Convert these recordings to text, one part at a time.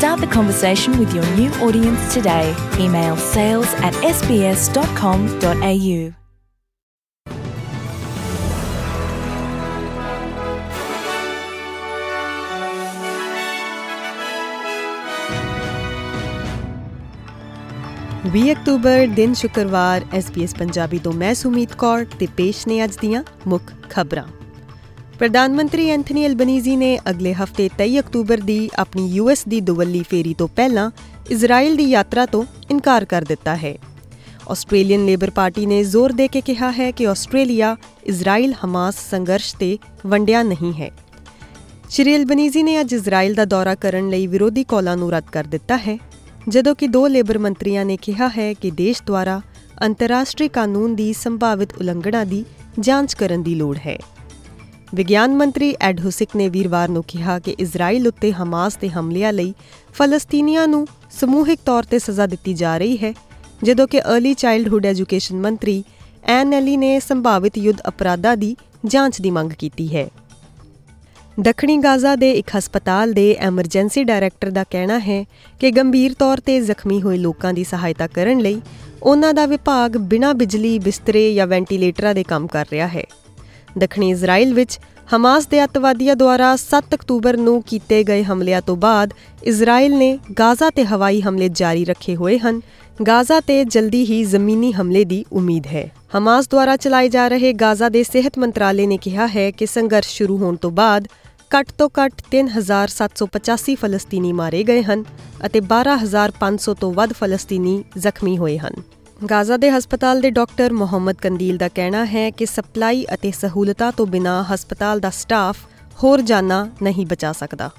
Start the conversation with your new audience today. Email sales at sbs.com.au. ਵੀਹ October ਦਿਨ ਸ਼ੁੱਕਰਵਾਰ SBS Punjabi ਤੋਂ ਮੈਂ ਸੁਮੀਤ ਕੌਰ ਤੇ ਪੇਸ਼ ਨੇ ਅੱਜ ਦੀਆਂ ਮੁੱਖ ਖਬਰਾਂ ਪ੍ਰਧਾਨ ਮੰਤਰੀ ਐਂਥਨੀ ਐਲਬਨੀਜ਼ੀ ਨੇ ਅਗਲੇ ਹਫ਼ਤੇ 23 ਅਕਤੂਬਰ ਦੀ ਆਪਣੀ ਯੂਐਸ ਦੀ ਦੁਵੱਲੀ ਫੇਰੀ ਤੋਂ ਪਹਿਲਾਂ ਇਜ਼ਰਾਈਲ ਦੀ ਯਾਤਰਾ ਤੋਂ ਇਨਕਾਰ ਕਰ ਦਿੱਤਾ ਹੈ। ਆਸਟ੍ਰੇਲੀਅਨ ਲੇਬਰ ਪਾਰਟੀ ਨੇ ਜ਼ੋਰ ਦੇ ਕੇ ਕਿਹਾ ਹੈ ਕਿ ਆਸਟ੍ਰੇਲੀਆ ਇਜ਼ਰਾਈਲ ਹਮਾਸ ਸੰਘਰਸ਼ ਤੇ ਵੰਡਿਆ ਨਹੀਂ ਹੈ। ਸ਼੍ਰੀ ਐਲਬਨੀਜ਼ੀ ਨੇ ਅੱਜ ਇਜ਼ਰਾਈਲ ਦਾ ਦੌਰਾ ਕਰਨ ਲਈ ਵਿਰੋਧੀ ਕੌਲਾਂ ਨੂੰ ਰੱਦ ਕਰ ਦਿੱਤਾ ਹੈ, ਜਦੋਂ ਕਿ ਦੋ ਲੇਬਰ ਮੰਤਰੀਆਂ ਨੇ ਕਿਹਾ ਹੈ ਕਿ ਦੇਸ਼ ਦੁਆਰਾ ਅੰਤਰਰਾਸ਼ਟਰੀ ਕਾਨੂੰਨ ਦੀ ਸੰਭਾਵਿਤ ਉਲੰਘਣਾ ਦੀ ਜਾਂਚ ਕਰਨ ਦੀ ਲੋੜ ਹੈ। ਵਿਗਿਆਨ ਮੰਤਰੀ ਐਡ ਹੁਸਿਕ ਨੇ ਵੀਰਵਾਰ ਨੂੰ ਕਿਹਾ ਕਿ ਇਜ਼ਰਾਈਲ ਉੱਤੇ ਹਮਾਸ ਦੇ ਹਮਲਿਆਂ ਲਈ ਫਲਸਤੀਨੀਆਂ ਨੂੰ ਸਮੂਹਿਕ ਤੌਰ ਤੇ ਸਜ਼ਾ ਦਿੱਤੀ ਜਾ ਰਹੀ ਹੈ, ਜਦੋਂ ਕਿ अर्ਲੀ ਚਾਈਲਡਹੁੱਡ ਐਜੂਕੇਸ਼ਨ ਮੰਤਰੀ ਐਨ ਐਲੀ ਨੇ ਸੰਭਾਵਿਤ ਯੁੱਧ ਅਪਰਾਧਾਂ ਦੀ ਜਾਂਚ ਦੀ ਮੰਗ ਕੀਤੀ ਹੈ। ਦੱਖਣੀ ਗਾਜ਼ਾ ਦੇ ਇੱਕ ਹਸਪਤਾਲ ਦੇ ਐਮਰਜੈਂਸੀ ਡਾਇਰੈਕਟਰ ਦਾ ਕਹਿਣਾ ਹੈ ਕਿ ਗੰਭੀਰ ਤੌਰ ਤੇ ਜ਼ਖਮੀ ਹੋਏ ਲੋਕਾਂ ਦੀ ਸਹਾਇਤਾ ਕਰਨ ਲਈ ਉਹਨਾਂ ਦਾ ਵਿਭਾਗ ਬਿਨਾਂ ਬਿਜਲੀ, ਬਿਸਤਰੇ ਜਾਂ ਵੈਂਟੀਲੇਟਰਾਂ ਦੇ ਕੰਮ ਕਰ ਰਿਹਾ ਹੈ। ਦੱਖਣੀ ਇਜ਼ਰਾਈਲ ਵਿੱਚ ਹਮਾਸ ਦੇ ਅੱਤਵਾਦੀਆਂ ਦੁਆਰਾ 7 ਅਕਤੂਬਰ ਨੂੰ ਕੀਤੇ ਗਏ ਹਮਲਿਆਂ ਤੋਂ ਬਾਅਦ ਇਜ਼ਰਾਈਲ ਨੇ ਗਾਜ਼ਾ ਤੇ ਹਵਾਈ ਹਮਲੇ ਜਾਰੀ ਰੱਖੇ ਹੋਏ ਹਨ। ਗਾਜ਼ਾ ਤੇ ਜਲਦੀ ਹੀ ਜ਼ਮੀਨੀ ਹਮਲੇ ਦੀ ਉਮੀਦ ਹੈ। ਹਮਾਸ ਦੁਆਰਾ ਚਲਾਏ ਜਾ ਰਹੇ ਗਾਜ਼ਾ ਦੇ ਸਿਹਤ ਮੰਤਰਾਲੇ ਨੇ ਕਿਹਾ ਹੈ ਕਿ ਸੰਘਰਸ਼ ਸ਼ੁਰੂ ਹੋਣ ਤੋਂ ਬਾਅਦ ਘੱਟ ਤੋਂ ਘੱਟ 3785 ਫਲਸਤੀਨੀ ਮਾਰੇ ਗਏ ਹਨ ਅਤੇ 12500 ਤੋਂ ਵੱਧ ਫਲਸਤੀਨੀ ਜ਼ਖਮੀ ਹੋਏ ਹਨ। ਗਾਜ਼ਾ ਦੇ ਹਸਪਤਾਲ ਦੇ ਡਾਕਟਰ ਮੁਹੰਮਦ ਕੰਦੀਲ ਦਾ ਕਹਿਣਾ ਹੈ ਕਿ ਸਪਲਾਈ ਅਤੇ ਸਹੂਲਤਾਂ ਤੋਂ ਬਿਨਾ ਹਸਪਤਾਲ ਦਾ ਸਟਾਫ ਹੋਰ ਜਾਨਾਂ ਨਹੀਂ ਬਚਾ ਸਕਦਾ।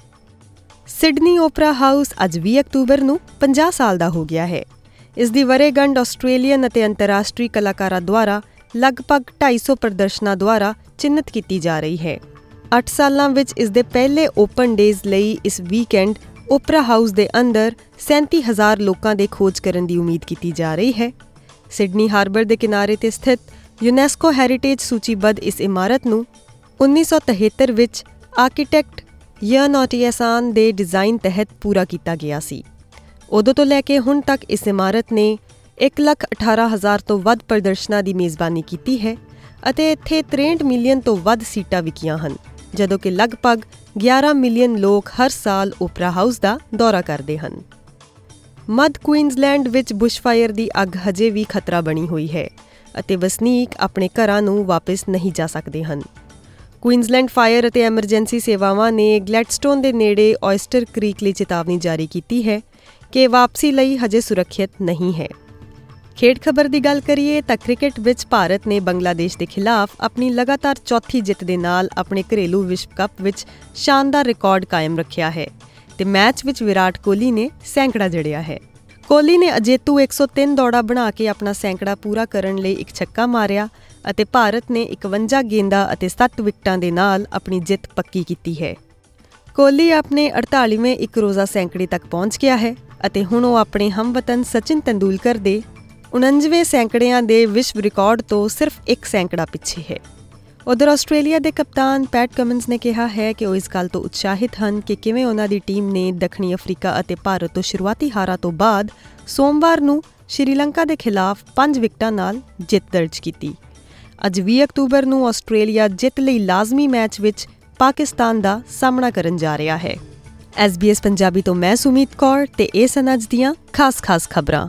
ਸਿਡਨੀ ਓਪਰਾ ਹਾਊਸ ਅੱਜ 20 ਅਕਤੂਬਰ ਨੂੰ 50 ਸਾਲ ਦਾ ਹੋ ਗਿਆ ਹੈ। ਇਸ ਦੀ ਵਰੇਗੰਢ ਆਸਟ੍ਰੇਲੀਅਨ ਅਤੇ ਅੰਤਰਰਾਸ਼ਟਰੀ ਕਲਾਕਾਰਾਂ ਦੁਆਰਾ ਲਗਭਗ 250 ਪ੍ਰਦਰਸ਼ਨਾਂ ਦੁਆਰਾ ਚਿੰਨਤ ਕੀਤੀ ਜਾ ਰਹੀ ਹੈ। 8 ਸਾਲਾਂ ਵਿੱਚ ਇਸ ਦੇ ਪਹਿਲੇ ਓਪਨ ਡੇਜ਼ ਲਈ ਇਸ ਵੀਕਐਂਡ ਓਪਰਾ ਹਾਊਸ ਦੇ ਅੰਦਰ 37000 ਲੋਕਾਂ ਦੇ ਖੋਜ ਕਰਨ ਦੀ ਉਮੀਦ ਕੀਤੀ ਜਾ ਰਹੀ ਹੈ। ਸਿਡਨੀ ਹਾਰਬਰ ਦੇ ਕਿਨਾਰੇ ਤੇ ਸਥਿਤ ਯੂਨੈਸਕੋ ਹੈਰੀਟੇਜ ਸੂਚੀਬੱਧ ਇਸ ਇਮਾਰਤ ਨੂੰ 1973 ਵਿੱਚ ਆਰਕੀਟੈਕਟ ਯਨ ਆਟੀਐਸਾਨ ਦੇ ਡਿਜ਼ਾਈਨ ਤਹਿਤ ਪੂਰਾ ਕੀਤਾ ਗਿਆ ਸੀ। ਉਦੋਂ ਤੋਂ ਲੈ ਕੇ ਹੁਣ ਤੱਕ ਇਸ ਇਮਾਰਤ ਨੇ 118000 ਤੋਂ ਵੱਧ ਪ੍ਰਦਰਸ਼ਨਾਂ ਦੀ ਮੇਜ਼ਬਾਨੀ ਕੀਤੀ ਹੈ ਅਤੇ ਇੱਥੇ 63 ਮਿਲੀਅਨ ਤੋਂ ਵੱਧ ਸੀਟਾਂ ਵਿਕੀਆਂ ਹਨ, ਜਦੋਂ ਕਿ ਲਗਭਗ 11 ਮਿਲੀਅਨ ਲੋਕ ਹਰ ਸਾਲ ਓਪਰਾ ਹਾਊਸ ਦਾ ਦੌਰਾ ਕਰਦੇ ਹਨ। ਮੱਧ ਕੁਈਨਜ਼ਲੈਂਡ ਵਿੱਚ ਬੁਸ਼ਫਾਇਰ ਦੀ ਅੱਗ ਹਜੇ ਵੀ ਖਤਰਾ ਬਣੀ ਹੋਈ ਹੈ ਅਤੇ ਵਸਨੀਕ ਆਪਣੇ ਘਰਾਂ ਨੂੰ ਵਾਪਸ ਨਹੀਂ ਜਾ ਸਕਦੇ ਹਨ। ਕੁਈਨਜ਼ਲੈਂਡ ਫਾਇਰ ਅਤੇ ਐਮਰਜੈਂਸੀ ਸੇਵਾਵਾਂ ਨੇ ਗਲੈਡਸਟੋਨ ਦੇ ਨੇੜੇ ਔਇਸਟਰ ਕ੍ਰੀਕ ਲਈ ਚੇਤਾਵਨੀ ਜਾਰੀ ਕੀਤੀ ਹੈ ਕਿ ਵਾਪਸੀ ਲਈ ਹਜੇ ਸੁਰੱਖਿਅਤ ਨਹੀਂ ਹੈ। ਖੇਡ ਖਬਰ ਦੀ ਗੱਲ ਕਰੀਏ ਤਾਂ ਕ੍ਰਿਕਟ ਵਿੱਚ ਭਾਰਤ ਨੇ ਬੰਗਲਾਦੇਸ਼ ਦੇ ਖਿਲਾਫ ਆਪਣੀ ਲਗਾਤਾਰ ਚੌਥੀ ਜਿੱਤ ਦੇ ਨਾਲ ਆਪਣੇ ਘਰੇਲੂ ਵਿਸ਼ਵ ਕੱਪ ਵਿੱਚ ਸ਼ਾਨਦਾਰ ਰਿਕਾਰਡ ਕਾਇਮ ਰੱਖਿਆ ਹੈ। ਤੇ ਮੈਚ ਵਿੱਚ ਵਿਰਾਟ ਕੋਹਲੀ ਨੇ ਸੈਂਕੜਾ ਜੜਿਆ ਹੈ। ਕੋਹਲੀ ਨੇ ਅਜੇਤੂ 103 ਦੌੜਾ ਬਣਾ ਕੇ ਆਪਣਾ ਸੈਂਕੜਾ ਪੂਰਾ ਕਰਨ ਲਈ ਇੱਕ ਛੱਕਾ ਮਾਰਿਆ ਅਤੇ ਭਾਰਤ ਨੇ 51 ਗੇਂਦਾਂ ਅਤੇ 7 ਵਿਕਟਾਂ ਦੇ ਨਾਲ ਆਪਣੀ ਜਿੱਤ ਪੱਕੀ ਕੀਤੀ ਹੈ। ਕੋਹਲੀ ਆਪਣੇ 48ਵੇਂ ਇੱਕ ਰੋਜ਼ਾ ਸੈਂਕੜੇ ਤੱਕ ਪਹੁੰਚ ਗਿਆ ਹੈ ਅਤੇ ਹੁਣ ਉਹ ਆਪਣੇ ਹਮਵਤਨ ਸਚਿਨ ਤੰਦੂਲਕਰ ਦੇ 49ਵੇਂ ਸੈਂਕੜਿਆਂ ਦੇ ਵਿਸ਼ਵ ਰਿਕਾਰਡ ਤੋਂ ਸਿਰਫ ਇੱਕ ਸੈਂਕੜਾ ਪਿੱਛੇ ਹੈ। ਉਧਰ ਆਸਟ੍ਰੇਲੀਆ ਦੇ ਕਪਤਾਨ ਪੈਟ ਕਮਿੰਸ ਨੇ ਕਿਹਾ ਹੈ ਕਿ ਉਹ ਇਸ ਗੱਲ ਤੋਂ ਉਤਸ਼ਾਹਿਤ ਹਨ ਕਿ ਕਿਵੇਂ ਉਹਨਾਂ ਦੀ ਟੀਮ ਨੇ ਦੱਖਣੀ ਅਫਰੀਕਾ ਅਤੇ ਭਾਰਤ ਤੋਂ ਸ਼ੁਰੂਆਤੀ ਹਾਰਾਂ ਤੋਂ ਬਾਅਦ ਸੋਮਵਾਰ ਨੂੰ ਸ਼੍ਰੀਲੰਕਾ ਦੇ ਖਿਲਾਫ 5 ਵਿਕਟਾਂ ਨਾਲ ਜਿੱਤ ਦਰਜ ਕੀਤੀ। ਅੱਜ 20 ਅਕਤੂਬਰ ਨੂੰ ਆਸਟ੍ਰੇਲੀਆ ਜਿੱਤ ਲਈ ਲਾਜ਼ਮੀ ਮੈਚ ਵਿੱਚ ਪਾਕਿਸਤਾਨ ਦਾ ਸਾਹਮਣਾ ਕਰਨ ਜਾ ਰਿਹਾ ਹੈ। SBS ਪੰਜਾਬੀ ਤੋਂ ਮੈਂ ਸੁਮੀਤ ਕੌਰ ਤੇ ਇਹ ਸਨ ਅੱਜ ਦੀਆਂ ਖਾਸ-ਖਾਸ ਖਬਰਾਂ।